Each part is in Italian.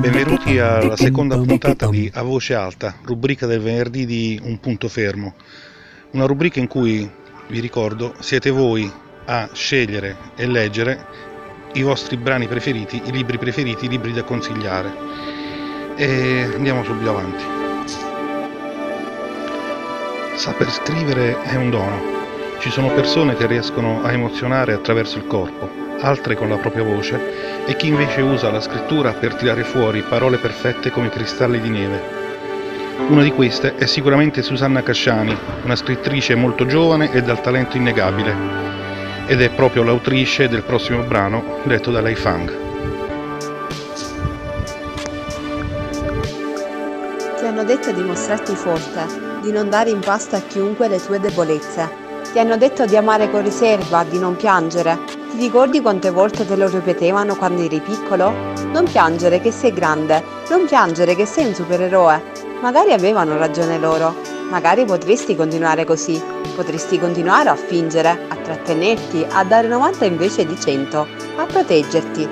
Benvenuti alla seconda puntata di A Voce Alta, rubrica del venerdì di Un Punto Fermo. Una rubrica in cui, vi ricordo, siete voi a scegliere e leggere i vostri brani preferiti, i libri preferiti, i libri da consigliare. E andiamo subito avanti. Saper scrivere è un dono. Ci sono persone che riescono a emozionare attraverso il corpo, altre con la propria voce e chi invece usa la scrittura per tirare fuori parole perfette come cristalli di neve. Una di queste è sicuramente Susanna Casciani, una scrittrice molto giovane e dal talento innegabile, ed è proprio l'autrice del prossimo brano letto da Lei Fang. Ti hanno detto di mostrarti forte, di non dare in pasto a chiunque le tue debolezze. Ti hanno detto di amare con riserva, di non piangere. Ti ricordi quante volte te lo ripetevano quando eri piccolo? Non piangere che sei grande, non piangere che sei un supereroe. Magari avevano ragione loro, magari potresti continuare così, potresti continuare a fingere, a trattenerti, a dare 90 invece di 100, a proteggerti.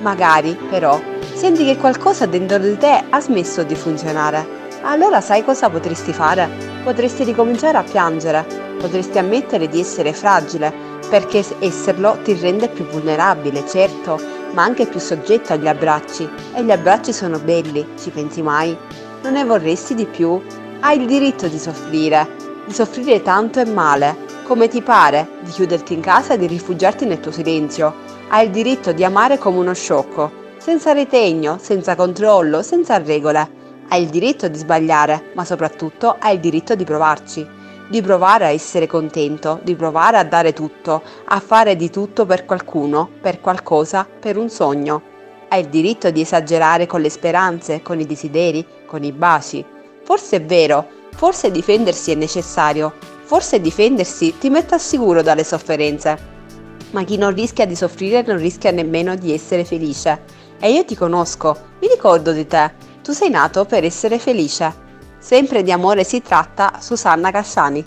Magari, però, senti che qualcosa dentro di te ha smesso di funzionare. Allora sai cosa potresti fare? Potresti ricominciare a piangere, potresti ammettere di essere fragile, perché esserlo ti rende più vulnerabile, certo, ma anche più soggetto agli abbracci. E gli abbracci sono belli, ci pensi mai? Non ne vorresti di più? Hai il diritto di soffrire, di soffrire tanto e male, come ti pare, di chiuderti in casa e di rifugiarti nel tuo silenzio. Hai il diritto di amare come uno sciocco, senza ritegno, senza controllo, senza regole. Hai il diritto di sbagliare, ma soprattutto hai il diritto di provarci. Di provare a essere contento, di provare a dare tutto, a fare di tutto per qualcuno, per qualcosa, per un sogno. Hai il diritto di esagerare con le speranze, con i desideri, con i baci. Forse è vero, forse difendersi è necessario, forse difendersi ti mette al sicuro dalle sofferenze. Ma chi non rischia di soffrire non rischia nemmeno di essere felice. E io ti conosco, mi ricordo di te. Tu sei nato per essere felice. Sempre di amore si tratta, Susanna Casciani.